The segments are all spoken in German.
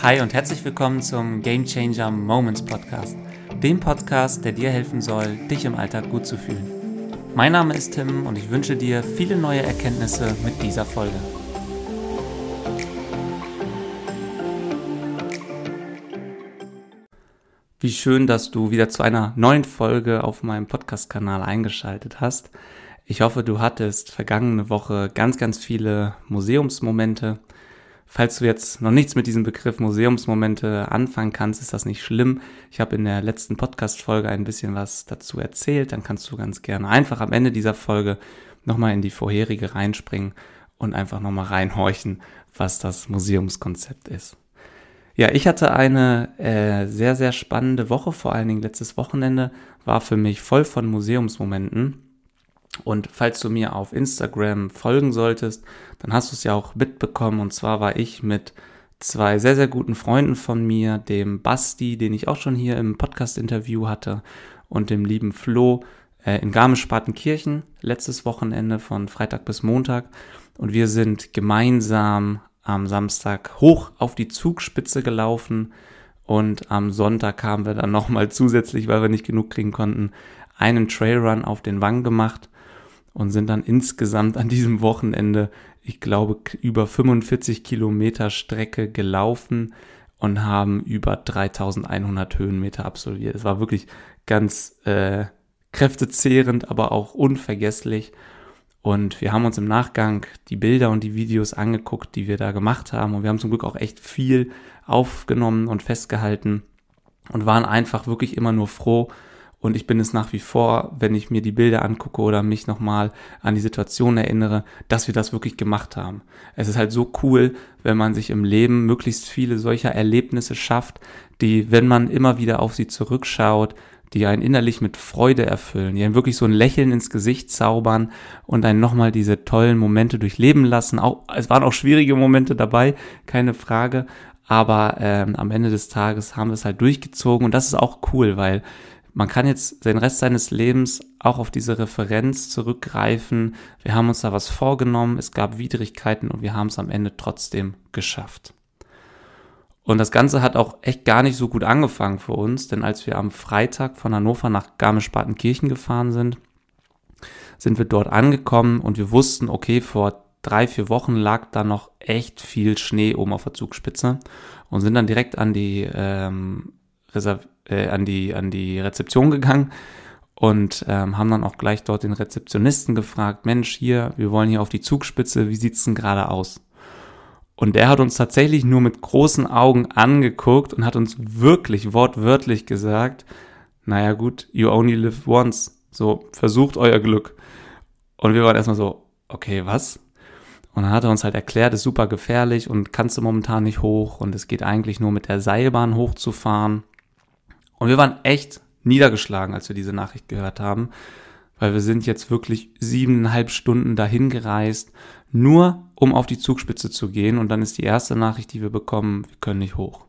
Hi und herzlich willkommen zum Game Changer Moments Podcast, dem Podcast, der dir helfen soll, dich im Alltag gut zu fühlen. Mein Name ist Tim und ich wünsche dir viele neue Erkenntnisse mit dieser Folge. Wie schön, dass du wieder zu einer neuen Folge auf meinem Podcast-Kanal eingeschaltet hast. Ich hoffe, du hattest vergangene Woche ganz, ganz viele Museumsmomente. Falls du jetzt noch nichts mit diesem Begriff Museumsmomente anfangen kannst, ist das nicht schlimm. Ich habe in der letzten Podcast-Folge ein bisschen was dazu erzählt. Dann kannst du ganz gerne einfach am Ende dieser Folge nochmal in die vorherige reinspringen und einfach nochmal reinhorchen, was das Museumskonzept ist. Ja, ich hatte eine äh, sehr, sehr spannende Woche, vor allen Dingen letztes Wochenende war für mich voll von Museumsmomenten. Und falls du mir auf Instagram folgen solltest, dann hast du es ja auch mitbekommen. Und zwar war ich mit zwei sehr, sehr guten Freunden von mir, dem Basti, den ich auch schon hier im Podcast-Interview hatte, und dem lieben Flo äh, in Garmisch-Partenkirchen letztes Wochenende von Freitag bis Montag. Und wir sind gemeinsam am Samstag hoch auf die Zugspitze gelaufen und am Sonntag haben wir dann nochmal zusätzlich, weil wir nicht genug kriegen konnten, einen Trailrun auf den Wang gemacht und sind dann insgesamt an diesem Wochenende, ich glaube, über 45 Kilometer Strecke gelaufen und haben über 3100 Höhenmeter absolviert. Es war wirklich ganz äh, kräftezehrend, aber auch unvergesslich. Und wir haben uns im Nachgang die Bilder und die Videos angeguckt, die wir da gemacht haben. Und wir haben zum Glück auch echt viel aufgenommen und festgehalten und waren einfach wirklich immer nur froh. Und ich bin es nach wie vor, wenn ich mir die Bilder angucke oder mich nochmal an die Situation erinnere, dass wir das wirklich gemacht haben. Es ist halt so cool, wenn man sich im Leben möglichst viele solcher Erlebnisse schafft, die, wenn man immer wieder auf sie zurückschaut, die einen innerlich mit Freude erfüllen, die einen wirklich so ein Lächeln ins Gesicht zaubern und einen nochmal diese tollen Momente durchleben lassen. Auch, es waren auch schwierige Momente dabei, keine Frage, aber ähm, am Ende des Tages haben wir es halt durchgezogen und das ist auch cool, weil man kann jetzt den Rest seines Lebens auch auf diese Referenz zurückgreifen. Wir haben uns da was vorgenommen, es gab Widrigkeiten und wir haben es am Ende trotzdem geschafft. Und das Ganze hat auch echt gar nicht so gut angefangen für uns, denn als wir am Freitag von Hannover nach Garmisch-Partenkirchen gefahren sind, sind wir dort angekommen und wir wussten, okay, vor drei, vier Wochen lag da noch echt viel Schnee oben auf der Zugspitze und sind dann direkt an die, ähm, Reserv äh, an die, an die Rezeption gegangen und ähm, haben dann auch gleich dort den Rezeptionisten gefragt, Mensch, hier, wir wollen hier auf die Zugspitze, wie sieht's denn gerade aus? Und der hat uns tatsächlich nur mit großen Augen angeguckt und hat uns wirklich wortwörtlich gesagt, naja gut, you only live once. So, versucht euer Glück. Und wir waren erstmal so, okay, was? Und dann hat er uns halt erklärt, ist super gefährlich und kannst du momentan nicht hoch und es geht eigentlich nur mit der Seilbahn hochzufahren. Und wir waren echt niedergeschlagen, als wir diese Nachricht gehört haben, weil wir sind jetzt wirklich siebeneinhalb Stunden dahin gereist, nur um auf die Zugspitze zu gehen. Und dann ist die erste Nachricht, die wir bekommen, wir können nicht hoch.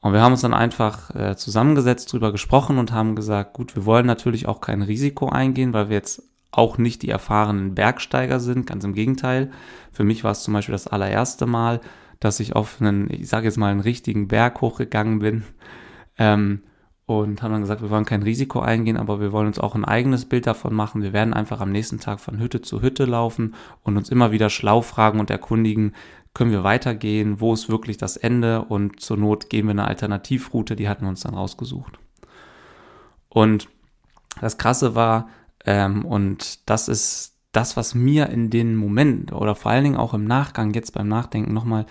Und wir haben uns dann einfach äh, zusammengesetzt, drüber gesprochen und haben gesagt, gut, wir wollen natürlich auch kein Risiko eingehen, weil wir jetzt auch nicht die erfahrenen Bergsteiger sind, ganz im Gegenteil. Für mich war es zum Beispiel das allererste Mal, dass ich auf einen, ich sage jetzt mal, einen richtigen Berg hochgegangen bin. Ähm, und haben dann gesagt, wir wollen kein Risiko eingehen, aber wir wollen uns auch ein eigenes Bild davon machen. Wir werden einfach am nächsten Tag von Hütte zu Hütte laufen und uns immer wieder schlau fragen und erkundigen, können wir weitergehen, wo ist wirklich das Ende und zur Not gehen wir eine Alternativroute, die hatten wir uns dann rausgesucht. Und das Krasse war, ähm, und das ist das, was mir in den Momenten oder vor allen Dingen auch im Nachgang jetzt beim Nachdenken nochmal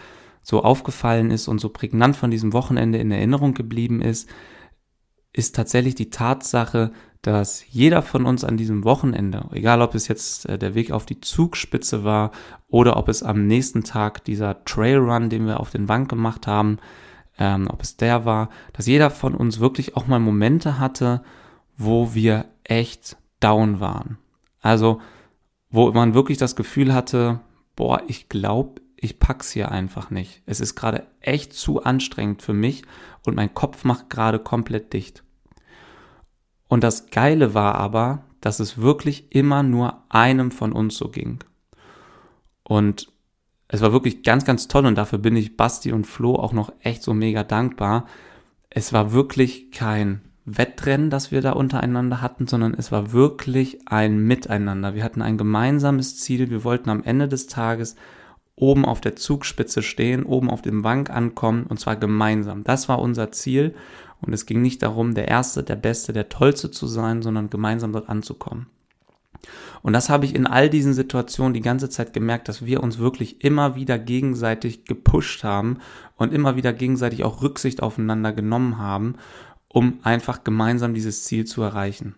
so aufgefallen ist und so prägnant von diesem Wochenende in Erinnerung geblieben ist, ist tatsächlich die Tatsache, dass jeder von uns an diesem Wochenende, egal ob es jetzt äh, der Weg auf die Zugspitze war oder ob es am nächsten Tag dieser Trailrun, den wir auf den Bank gemacht haben, ähm, ob es der war, dass jeder von uns wirklich auch mal Momente hatte, wo wir echt down waren. Also, wo man wirklich das Gefühl hatte, boah, ich glaube, ich pack's hier einfach nicht. Es ist gerade echt zu anstrengend für mich und mein Kopf macht gerade komplett dicht. Und das Geile war aber, dass es wirklich immer nur einem von uns so ging. Und es war wirklich ganz, ganz toll und dafür bin ich Basti und Flo auch noch echt so mega dankbar. Es war wirklich kein Wettrennen, das wir da untereinander hatten, sondern es war wirklich ein Miteinander. Wir hatten ein gemeinsames Ziel. Wir wollten am Ende des Tages oben auf der Zugspitze stehen, oben auf dem Bank ankommen und zwar gemeinsam. Das war unser Ziel und es ging nicht darum, der Erste, der Beste, der Tollste zu sein, sondern gemeinsam dort anzukommen. Und das habe ich in all diesen Situationen die ganze Zeit gemerkt, dass wir uns wirklich immer wieder gegenseitig gepusht haben und immer wieder gegenseitig auch Rücksicht aufeinander genommen haben, um einfach gemeinsam dieses Ziel zu erreichen.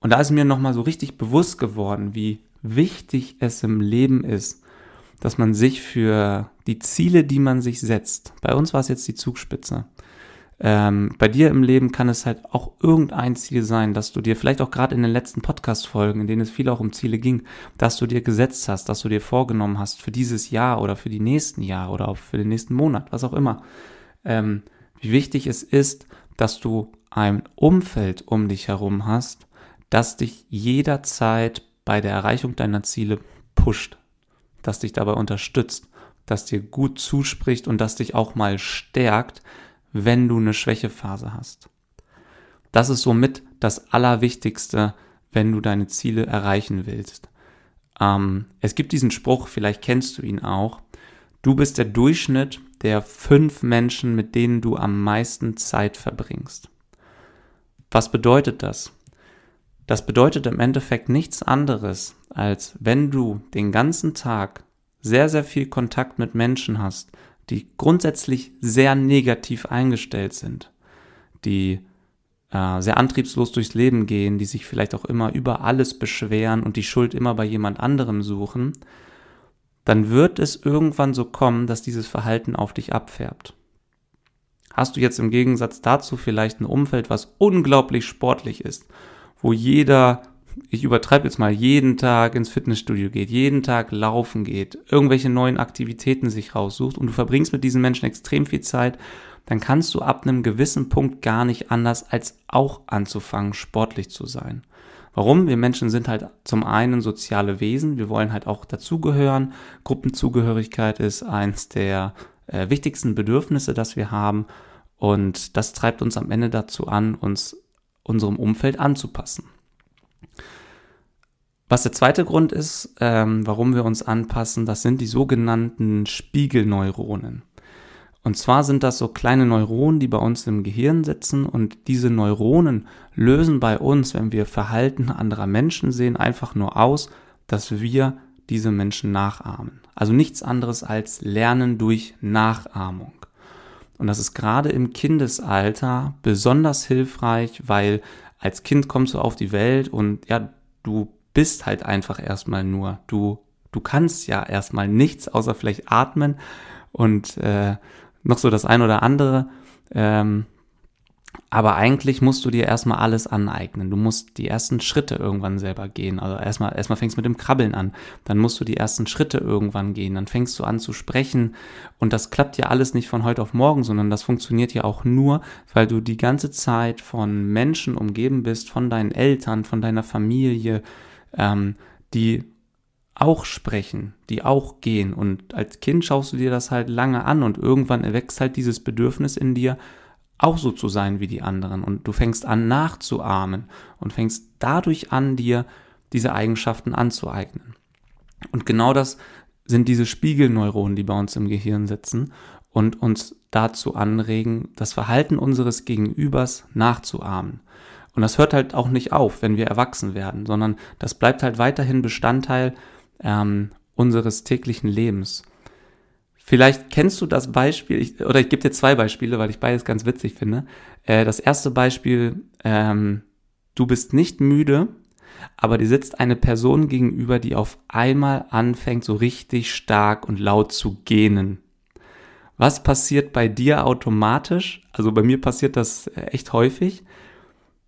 Und da ist mir nochmal so richtig bewusst geworden, wie wichtig es im Leben ist, dass man sich für die Ziele, die man sich setzt, bei uns war es jetzt die Zugspitze, ähm, bei dir im Leben kann es halt auch irgendein Ziel sein, dass du dir vielleicht auch gerade in den letzten Podcast-Folgen, in denen es viel auch um Ziele ging, dass du dir gesetzt hast, dass du dir vorgenommen hast für dieses Jahr oder für die nächsten Jahre oder auch für den nächsten Monat, was auch immer. Ähm, wie wichtig es ist, dass du ein Umfeld um dich herum hast, das dich jederzeit bei der Erreichung deiner Ziele pusht, das dich dabei unterstützt, das dir gut zuspricht und das dich auch mal stärkt, wenn du eine Schwächephase hast. Das ist somit das Allerwichtigste, wenn du deine Ziele erreichen willst. Ähm, es gibt diesen Spruch, vielleicht kennst du ihn auch. Du bist der Durchschnitt der fünf Menschen, mit denen du am meisten Zeit verbringst. Was bedeutet das? Das bedeutet im Endeffekt nichts anderes, als wenn du den ganzen Tag sehr, sehr viel Kontakt mit Menschen hast, die grundsätzlich sehr negativ eingestellt sind, die äh, sehr antriebslos durchs Leben gehen, die sich vielleicht auch immer über alles beschweren und die Schuld immer bei jemand anderem suchen, dann wird es irgendwann so kommen, dass dieses Verhalten auf dich abfärbt. Hast du jetzt im Gegensatz dazu vielleicht ein Umfeld, was unglaublich sportlich ist, wo jeder ich übertreibe jetzt mal, jeden Tag ins Fitnessstudio geht, jeden Tag laufen geht, irgendwelche neuen Aktivitäten sich raussucht und du verbringst mit diesen Menschen extrem viel Zeit, dann kannst du ab einem gewissen Punkt gar nicht anders, als auch anzufangen, sportlich zu sein. Warum? Wir Menschen sind halt zum einen soziale Wesen, wir wollen halt auch dazugehören. Gruppenzugehörigkeit ist eins der äh, wichtigsten Bedürfnisse, das wir haben und das treibt uns am Ende dazu an, uns unserem Umfeld anzupassen. Was der zweite Grund ist, ähm, warum wir uns anpassen, das sind die sogenannten Spiegelneuronen. Und zwar sind das so kleine Neuronen, die bei uns im Gehirn sitzen und diese Neuronen lösen bei uns, wenn wir Verhalten anderer Menschen sehen, einfach nur aus, dass wir diese Menschen nachahmen. Also nichts anderes als Lernen durch Nachahmung. Und das ist gerade im Kindesalter besonders hilfreich, weil als Kind kommst du auf die Welt und ja, du bist halt einfach erstmal nur. Du, du kannst ja erstmal nichts außer vielleicht atmen und äh, noch so das ein oder andere. Ähm, aber eigentlich musst du dir erstmal alles aneignen. Du musst die ersten Schritte irgendwann selber gehen. Also erstmal, erstmal fängst du mit dem Krabbeln an. Dann musst du die ersten Schritte irgendwann gehen. Dann fängst du an zu sprechen. Und das klappt ja alles nicht von heute auf morgen, sondern das funktioniert ja auch nur, weil du die ganze Zeit von Menschen umgeben bist, von deinen Eltern, von deiner Familie, ähm, die auch sprechen, die auch gehen. Und als Kind schaust du dir das halt lange an und irgendwann erwächst halt dieses Bedürfnis in dir, auch so zu sein wie die anderen. Und du fängst an nachzuahmen und fängst dadurch an, dir diese Eigenschaften anzueignen. Und genau das sind diese Spiegelneuronen, die bei uns im Gehirn sitzen und uns dazu anregen, das Verhalten unseres Gegenübers nachzuahmen. Und das hört halt auch nicht auf, wenn wir erwachsen werden, sondern das bleibt halt weiterhin Bestandteil ähm, unseres täglichen Lebens. Vielleicht kennst du das Beispiel, ich, oder ich gebe dir zwei Beispiele, weil ich beides ganz witzig finde. Äh, das erste Beispiel, ähm, du bist nicht müde, aber dir sitzt eine Person gegenüber, die auf einmal anfängt, so richtig stark und laut zu gähnen. Was passiert bei dir automatisch? Also bei mir passiert das äh, echt häufig.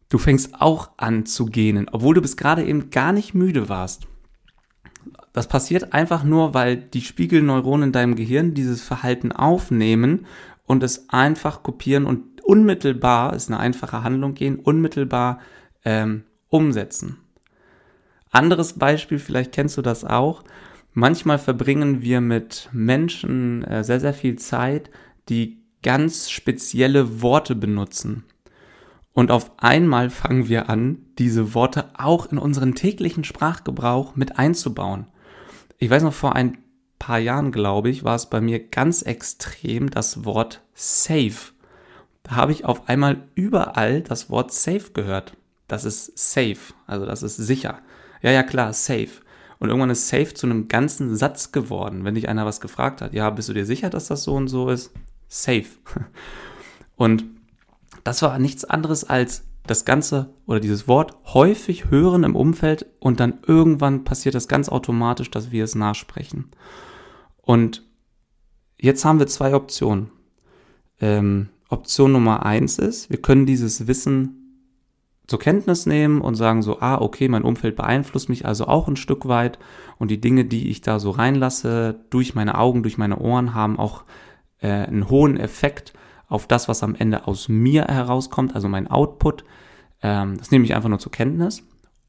Du fängst auch an zu gähnen, obwohl du bis gerade eben gar nicht müde warst. Das passiert einfach nur, weil die Spiegelneuronen in deinem Gehirn dieses Verhalten aufnehmen und es einfach kopieren und unmittelbar, ist eine einfache Handlung gehen, unmittelbar ähm, umsetzen. Anderes Beispiel, vielleicht kennst du das auch. Manchmal verbringen wir mit Menschen äh, sehr, sehr viel Zeit, die ganz spezielle Worte benutzen. Und auf einmal fangen wir an, diese Worte auch in unseren täglichen Sprachgebrauch mit einzubauen. Ich weiß noch, vor ein paar Jahren, glaube ich, war es bei mir ganz extrem das Wort safe. Da habe ich auf einmal überall das Wort safe gehört. Das ist safe, also das ist sicher. Ja, ja, klar, safe. Und irgendwann ist safe zu einem ganzen Satz geworden, wenn dich einer was gefragt hat. Ja, bist du dir sicher, dass das so und so ist? Safe. Und das war nichts anderes als das Ganze oder dieses Wort häufig hören im Umfeld und dann irgendwann passiert das ganz automatisch, dass wir es nachsprechen. Und jetzt haben wir zwei Optionen. Ähm, Option Nummer eins ist, wir können dieses Wissen zur Kenntnis nehmen und sagen so, ah, okay, mein Umfeld beeinflusst mich also auch ein Stück weit und die Dinge, die ich da so reinlasse, durch meine Augen, durch meine Ohren, haben auch äh, einen hohen Effekt auf das, was am Ende aus mir herauskommt, also mein Output. Ähm, das nehme ich einfach nur zur Kenntnis.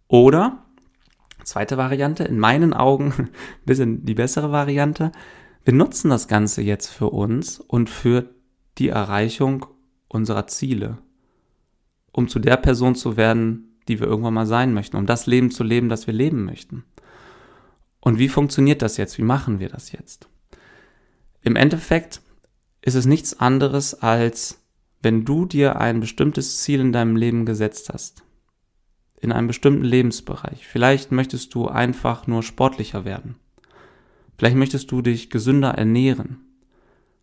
Oder, zweite Variante, in meinen Augen ein bisschen die bessere Variante, wir nutzen das Ganze jetzt für uns und für die Erreichung unserer Ziele, um zu der Person zu werden, die wir irgendwann mal sein möchten, um das Leben zu leben, das wir leben möchten. Und wie funktioniert das jetzt? Wie machen wir das jetzt? Im Endeffekt ist es nichts anderes als, wenn du dir ein bestimmtes Ziel in deinem Leben gesetzt hast. In einem bestimmten Lebensbereich. Vielleicht möchtest du einfach nur sportlicher werden. Vielleicht möchtest du dich gesünder ernähren.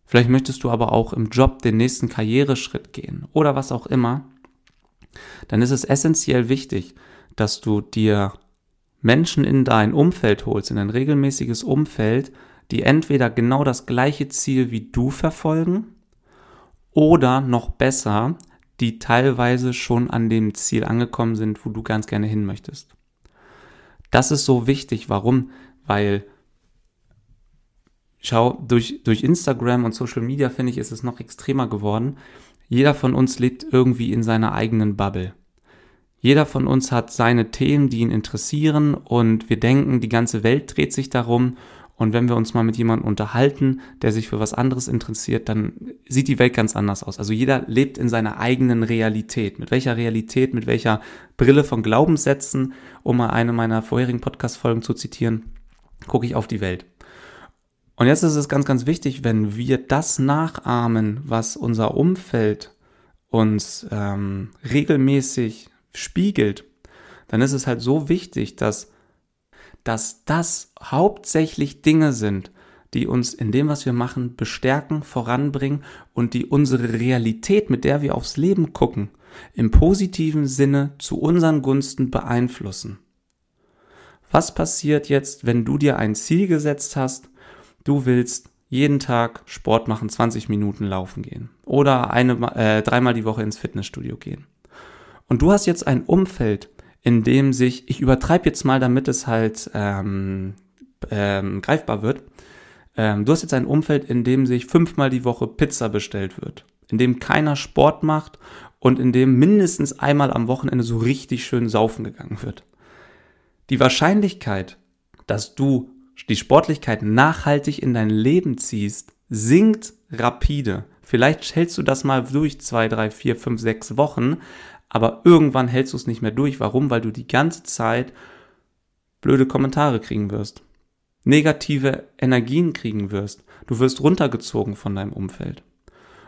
Vielleicht möchtest du aber auch im Job den nächsten Karriereschritt gehen oder was auch immer. Dann ist es essentiell wichtig, dass du dir Menschen in dein Umfeld holst, in ein regelmäßiges Umfeld, die entweder genau das gleiche Ziel wie du verfolgen oder noch besser, die teilweise schon an dem Ziel angekommen sind, wo du ganz gerne hin möchtest. Das ist so wichtig. Warum? Weil, schau, durch, durch Instagram und Social Media finde ich, ist es noch extremer geworden. Jeder von uns lebt irgendwie in seiner eigenen Bubble. Jeder von uns hat seine Themen, die ihn interessieren und wir denken, die ganze Welt dreht sich darum und wenn wir uns mal mit jemandem unterhalten, der sich für was anderes interessiert, dann sieht die Welt ganz anders aus. Also jeder lebt in seiner eigenen Realität. Mit welcher Realität, mit welcher Brille von Glaubenssätzen, um mal eine meiner vorherigen Podcast-Folgen zu zitieren, gucke ich auf die Welt. Und jetzt ist es ganz, ganz wichtig, wenn wir das nachahmen, was unser Umfeld uns ähm, regelmäßig spiegelt, dann ist es halt so wichtig, dass dass das hauptsächlich Dinge sind, die uns in dem, was wir machen, bestärken, voranbringen und die unsere Realität, mit der wir aufs Leben gucken, im positiven Sinne zu unseren Gunsten beeinflussen. Was passiert jetzt, wenn du dir ein Ziel gesetzt hast, du willst jeden Tag Sport machen, 20 Minuten laufen gehen oder eine, äh, dreimal die Woche ins Fitnessstudio gehen. Und du hast jetzt ein Umfeld, in dem sich, ich übertreibe jetzt mal, damit es halt ähm, ähm, greifbar wird, ähm, du hast jetzt ein Umfeld, in dem sich fünfmal die Woche Pizza bestellt wird, in dem keiner Sport macht und in dem mindestens einmal am Wochenende so richtig schön saufen gegangen wird. Die Wahrscheinlichkeit, dass du die Sportlichkeit nachhaltig in dein Leben ziehst, sinkt rapide. Vielleicht hältst du das mal durch zwei, drei, vier, fünf, sechs Wochen, aber irgendwann hältst du es nicht mehr durch. Warum? Weil du die ganze Zeit blöde Kommentare kriegen wirst, negative Energien kriegen wirst. Du wirst runtergezogen von deinem Umfeld.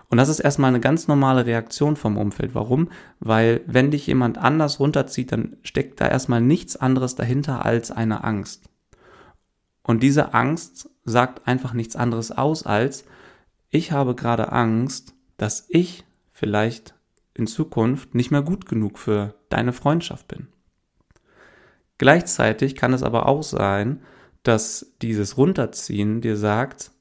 Und das ist erstmal eine ganz normale Reaktion vom Umfeld. Warum? Weil wenn dich jemand anders runterzieht, dann steckt da erstmal nichts anderes dahinter als eine Angst. Und diese Angst sagt einfach nichts anderes aus als, ich habe gerade Angst, dass ich vielleicht in Zukunft nicht mehr gut genug für deine Freundschaft bin. Gleichzeitig kann es aber auch sein, dass dieses Runterziehen dir sagt,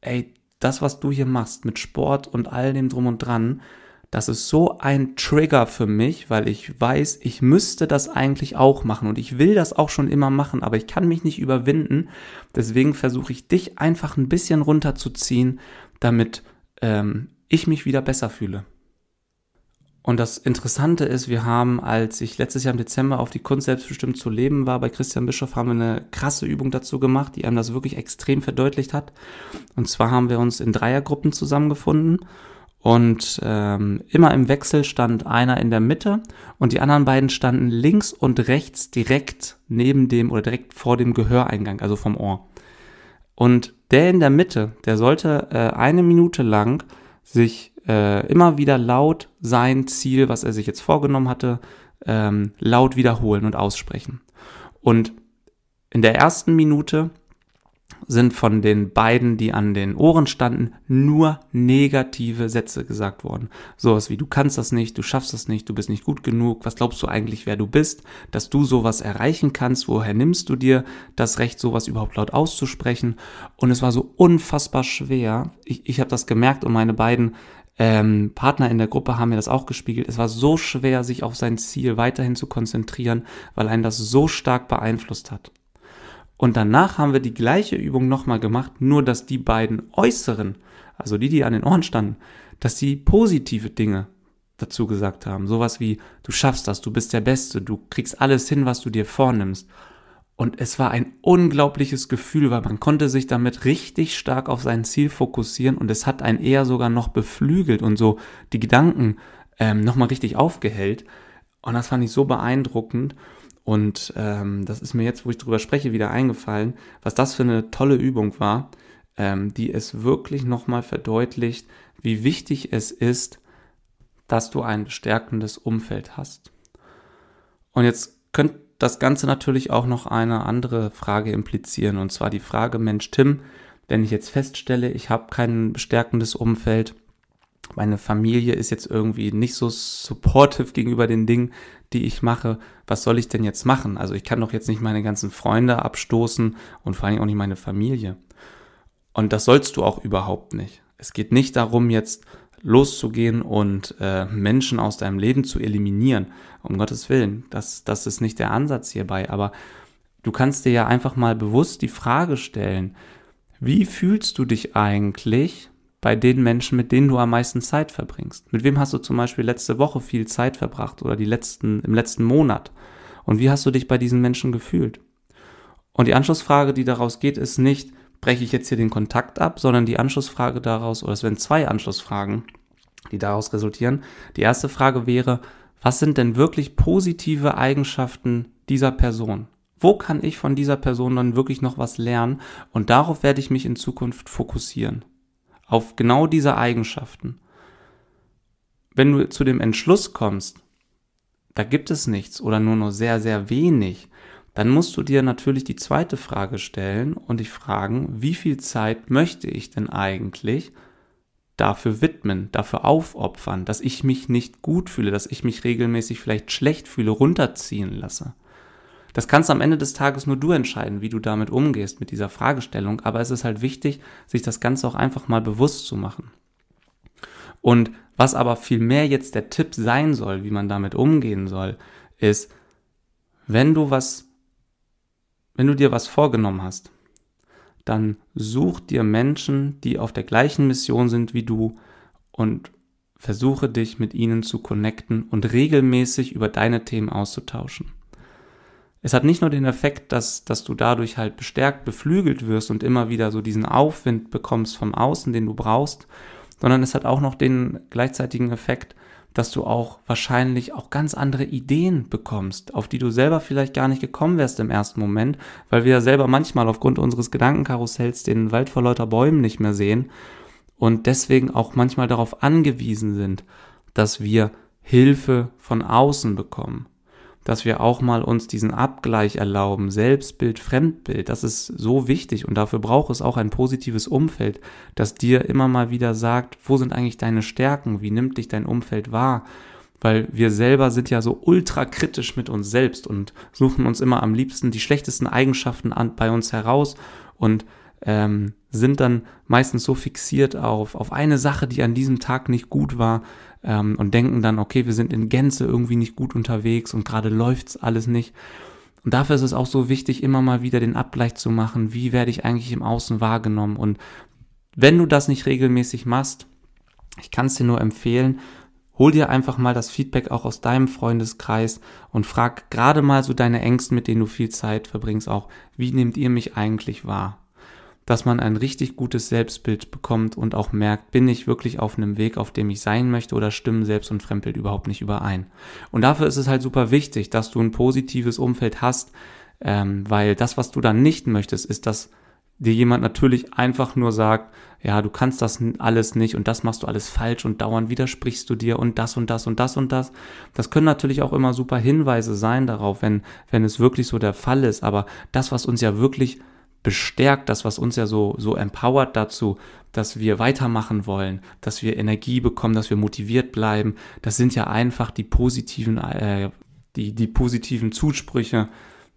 ey, das, was du hier machst mit Sport und all dem drum und dran, das ist so ein Trigger für mich, weil ich weiß, ich müsste das eigentlich auch machen und ich will das auch schon immer machen, aber ich kann mich nicht überwinden. Deswegen versuche ich dich einfach ein bisschen runterzuziehen, damit ähm, ich mich wieder besser fühle. Und das Interessante ist, wir haben, als ich letztes Jahr im Dezember auf die Kunst selbstbestimmt zu leben war, bei Christian Bischof, haben wir eine krasse Übung dazu gemacht, die einem das wirklich extrem verdeutlicht hat. Und zwar haben wir uns in Dreiergruppen zusammengefunden und ähm, immer im Wechsel stand einer in der Mitte und die anderen beiden standen links und rechts direkt neben dem oder direkt vor dem Gehöreingang, also vom Ohr. Und der in der Mitte, der sollte äh, eine Minute lang sich äh, immer wieder laut sein Ziel, was er sich jetzt vorgenommen hatte, ähm, laut wiederholen und aussprechen. Und in der ersten Minute sind von den beiden, die an den Ohren standen, nur negative Sätze gesagt worden. Sowas wie, du kannst das nicht, du schaffst das nicht, du bist nicht gut genug, was glaubst du eigentlich, wer du bist, dass du sowas erreichen kannst, woher nimmst du dir das Recht, sowas überhaupt laut auszusprechen? Und es war so unfassbar schwer. Ich, ich habe das gemerkt und meine beiden ähm, Partner in der Gruppe haben mir das auch gespiegelt. Es war so schwer, sich auf sein Ziel weiterhin zu konzentrieren, weil einen das so stark beeinflusst hat. Und danach haben wir die gleiche Übung nochmal gemacht, nur dass die beiden äußeren, also die, die an den Ohren standen, dass sie positive Dinge dazu gesagt haben. Sowas wie, du schaffst das, du bist der Beste, du kriegst alles hin, was du dir vornimmst. Und es war ein unglaubliches Gefühl, weil man konnte sich damit richtig stark auf sein Ziel fokussieren und es hat einen eher sogar noch beflügelt und so die Gedanken ähm, nochmal richtig aufgehellt. Und das fand ich so beeindruckend. Und ähm, das ist mir jetzt, wo ich drüber spreche, wieder eingefallen, was das für eine tolle Übung war, ähm, die es wirklich nochmal verdeutlicht, wie wichtig es ist, dass du ein bestärkendes Umfeld hast. Und jetzt könnte das Ganze natürlich auch noch eine andere Frage implizieren, und zwar die Frage, Mensch Tim, wenn ich jetzt feststelle, ich habe kein bestärkendes Umfeld, meine Familie ist jetzt irgendwie nicht so supportive gegenüber den Dingen, die ich mache. Was soll ich denn jetzt machen? Also ich kann doch jetzt nicht meine ganzen Freunde abstoßen und vor allem auch nicht meine Familie. Und das sollst du auch überhaupt nicht. Es geht nicht darum, jetzt loszugehen und äh, Menschen aus deinem Leben zu eliminieren. Um Gottes Willen. Das, das ist nicht der Ansatz hierbei. Aber du kannst dir ja einfach mal bewusst die Frage stellen, wie fühlst du dich eigentlich, bei den Menschen, mit denen du am meisten Zeit verbringst. Mit wem hast du zum Beispiel letzte Woche viel Zeit verbracht oder die letzten, im letzten Monat? Und wie hast du dich bei diesen Menschen gefühlt? Und die Anschlussfrage, die daraus geht, ist nicht, breche ich jetzt hier den Kontakt ab, sondern die Anschlussfrage daraus, oder es werden zwei Anschlussfragen, die daraus resultieren. Die erste Frage wäre, was sind denn wirklich positive Eigenschaften dieser Person? Wo kann ich von dieser Person dann wirklich noch was lernen? Und darauf werde ich mich in Zukunft fokussieren auf genau diese Eigenschaften. Wenn du zu dem Entschluss kommst, da gibt es nichts oder nur noch sehr, sehr wenig, dann musst du dir natürlich die zweite Frage stellen und dich fragen, wie viel Zeit möchte ich denn eigentlich dafür widmen, dafür aufopfern, dass ich mich nicht gut fühle, dass ich mich regelmäßig vielleicht schlecht fühle, runterziehen lasse. Das kannst am Ende des Tages nur du entscheiden, wie du damit umgehst, mit dieser Fragestellung. Aber es ist halt wichtig, sich das Ganze auch einfach mal bewusst zu machen. Und was aber viel mehr jetzt der Tipp sein soll, wie man damit umgehen soll, ist, wenn du was, wenn du dir was vorgenommen hast, dann such dir Menschen, die auf der gleichen Mission sind wie du und versuche dich mit ihnen zu connecten und regelmäßig über deine Themen auszutauschen es hat nicht nur den Effekt, dass, dass du dadurch halt bestärkt, beflügelt wirst und immer wieder so diesen Aufwind bekommst vom Außen, den du brauchst, sondern es hat auch noch den gleichzeitigen Effekt, dass du auch wahrscheinlich auch ganz andere Ideen bekommst, auf die du selber vielleicht gar nicht gekommen wärst im ersten Moment, weil wir ja selber manchmal aufgrund unseres Gedankenkarussells den Wald vor lauter Bäumen nicht mehr sehen und deswegen auch manchmal darauf angewiesen sind, dass wir Hilfe von außen bekommen dass wir auch mal uns diesen Abgleich erlauben, Selbstbild, Fremdbild, das ist so wichtig und dafür braucht es auch ein positives Umfeld, das dir immer mal wieder sagt, wo sind eigentlich deine Stärken, wie nimmt dich dein Umfeld wahr, weil wir selber sind ja so ultra kritisch mit uns selbst und suchen uns immer am liebsten die schlechtesten Eigenschaften an, bei uns heraus und ähm, sind dann meistens so fixiert auf, auf eine Sache, die an diesem Tag nicht gut war ähm, und denken dann, okay, wir sind in Gänze irgendwie nicht gut unterwegs und gerade läuft's alles nicht. Und dafür ist es auch so wichtig, immer mal wieder den Abgleich zu machen, wie werde ich eigentlich im Außen wahrgenommen. Und wenn du das nicht regelmäßig machst, ich kann es dir nur empfehlen, hol dir einfach mal das Feedback auch aus deinem Freundeskreis und frag gerade mal so deine Ängste, mit denen du viel Zeit verbringst, auch, wie nehmt ihr mich eigentlich wahr? Dass man ein richtig gutes Selbstbild bekommt und auch merkt, bin ich wirklich auf einem Weg, auf dem ich sein möchte oder stimmen Selbst- und Fremdbild überhaupt nicht überein. Und dafür ist es halt super wichtig, dass du ein positives Umfeld hast, ähm, weil das, was du dann nicht möchtest, ist, dass dir jemand natürlich einfach nur sagt, ja, du kannst das alles nicht und das machst du alles falsch und dauernd widersprichst du dir und das und das und das und das. Das können natürlich auch immer super Hinweise sein darauf, wenn, wenn es wirklich so der Fall ist. Aber das, was uns ja wirklich bestärkt, das, was uns ja so, so empowert dazu, dass wir weitermachen wollen, dass wir Energie bekommen, dass wir motiviert bleiben, das sind ja einfach die positiven, äh, die, die positiven Zusprüche,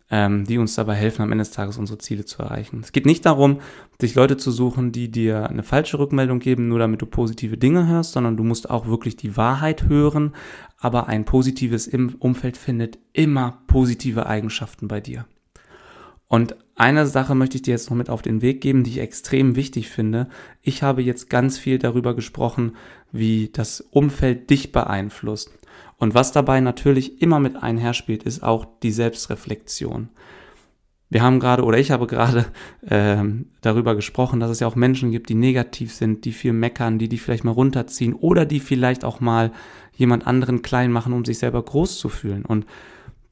ähm, die uns dabei helfen, am Ende des Tages unsere Ziele zu erreichen. Es geht nicht darum, sich Leute zu suchen, die dir eine falsche Rückmeldung geben, nur damit du positive Dinge hörst, sondern du musst auch wirklich die Wahrheit hören. Aber ein positives Umfeld findet immer positive Eigenschaften bei dir. Und eine Sache möchte ich dir jetzt noch mit auf den Weg geben, die ich extrem wichtig finde. Ich habe jetzt ganz viel darüber gesprochen, wie das Umfeld dich beeinflusst. Und was dabei natürlich immer mit einherspielt, ist auch die Selbstreflexion. Wir haben gerade, oder ich habe gerade ähm, darüber gesprochen, dass es ja auch Menschen gibt, die negativ sind, die viel meckern, die dich vielleicht mal runterziehen oder die vielleicht auch mal jemand anderen klein machen, um sich selber groß zu fühlen. Und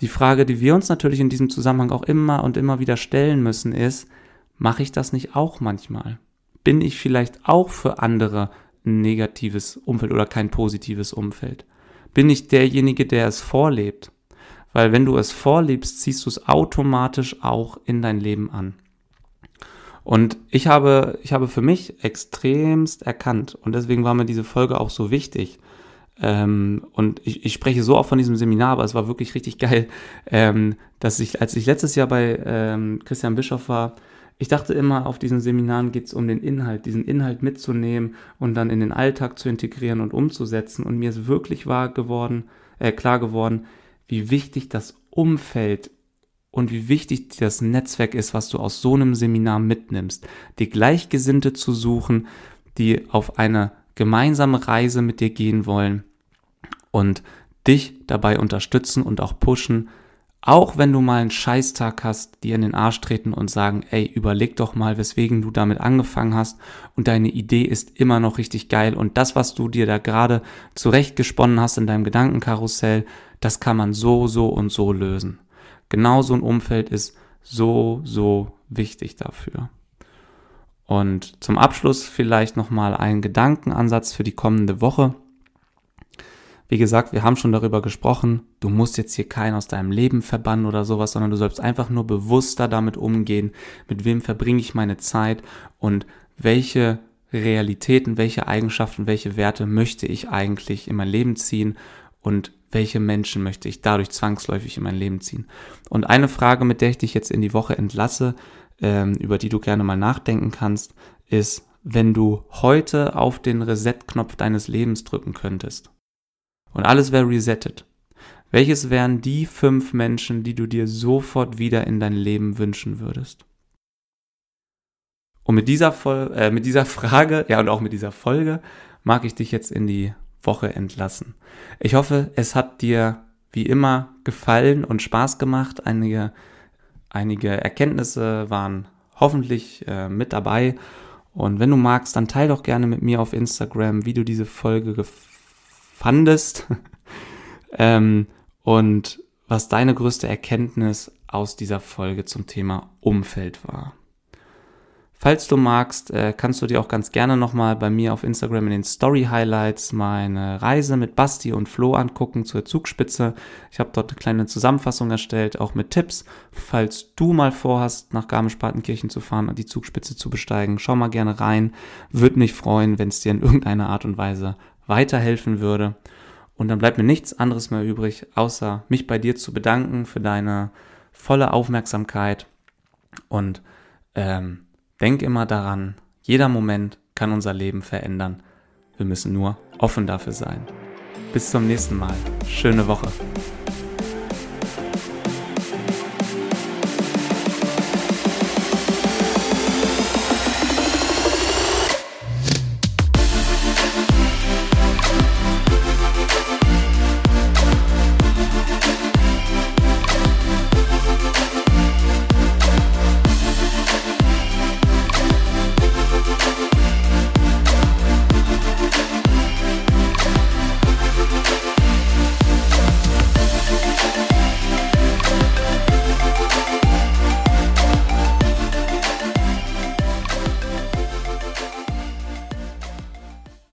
die Frage, die wir uns natürlich in diesem Zusammenhang auch immer und immer wieder stellen müssen, ist, mache ich das nicht auch manchmal? Bin ich vielleicht auch für andere ein negatives Umfeld oder kein positives Umfeld? Bin ich derjenige, der es vorlebt? Weil wenn du es vorlebst, ziehst du es automatisch auch in dein Leben an. Und ich habe, ich habe für mich extremst erkannt, und deswegen war mir diese Folge auch so wichtig, ähm, und ich, ich spreche so oft von diesem Seminar, aber es war wirklich richtig geil, ähm, dass ich, als ich letztes Jahr bei ähm, Christian Bischoff war, ich dachte immer, auf diesen Seminaren geht es um den Inhalt, diesen Inhalt mitzunehmen und dann in den Alltag zu integrieren und umzusetzen. Und mir ist wirklich wahr geworden, äh, klar geworden, wie wichtig das Umfeld und wie wichtig das Netzwerk ist, was du aus so einem Seminar mitnimmst. Die Gleichgesinnte zu suchen, die auf eine gemeinsame Reise mit dir gehen wollen und dich dabei unterstützen und auch pushen, auch wenn du mal einen Scheißtag hast, dir in den Arsch treten und sagen, ey, überleg doch mal, weswegen du damit angefangen hast und deine Idee ist immer noch richtig geil und das, was du dir da gerade zurechtgesponnen hast in deinem Gedankenkarussell, das kann man so, so und so lösen. Genau so ein Umfeld ist so, so wichtig dafür. Und zum Abschluss vielleicht nochmal ein Gedankenansatz für die kommende Woche. Wie gesagt, wir haben schon darüber gesprochen, du musst jetzt hier keinen aus deinem Leben verbannen oder sowas, sondern du sollst einfach nur bewusster damit umgehen, mit wem verbringe ich meine Zeit und welche Realitäten, welche Eigenschaften, welche Werte möchte ich eigentlich in mein Leben ziehen und welche Menschen möchte ich dadurch zwangsläufig in mein Leben ziehen. Und eine Frage, mit der ich dich jetzt in die Woche entlasse, ähm, über die du gerne mal nachdenken kannst, ist, wenn du heute auf den Reset-Knopf deines Lebens drücken könntest und alles wäre resettet, welches wären die fünf Menschen, die du dir sofort wieder in dein Leben wünschen würdest? Und mit dieser, Vol äh, mit dieser Frage, ja und auch mit dieser Folge, mag ich dich jetzt in die Woche entlassen. Ich hoffe, es hat dir wie immer gefallen und Spaß gemacht. Einige Einige Erkenntnisse waren hoffentlich äh, mit dabei. Und wenn du magst, dann teil doch gerne mit mir auf Instagram, wie du diese Folge fandest ähm, und was deine größte Erkenntnis aus dieser Folge zum Thema Umfeld war. Falls du magst, äh, kannst du dir auch ganz gerne nochmal bei mir auf Instagram in den Story Highlights meine Reise mit Basti und Flo angucken zur Zugspitze. Ich habe dort eine kleine Zusammenfassung erstellt, auch mit Tipps. Falls du mal vorhast, nach Garmisch-Partenkirchen zu fahren und die Zugspitze zu besteigen, schau mal gerne rein. Würde mich freuen, wenn es dir in irgendeiner Art und Weise weiterhelfen würde. Und dann bleibt mir nichts anderes mehr übrig, außer mich bei dir zu bedanken für deine volle Aufmerksamkeit und ähm, Denk immer daran, jeder Moment kann unser Leben verändern. Wir müssen nur offen dafür sein. Bis zum nächsten Mal. Schöne Woche.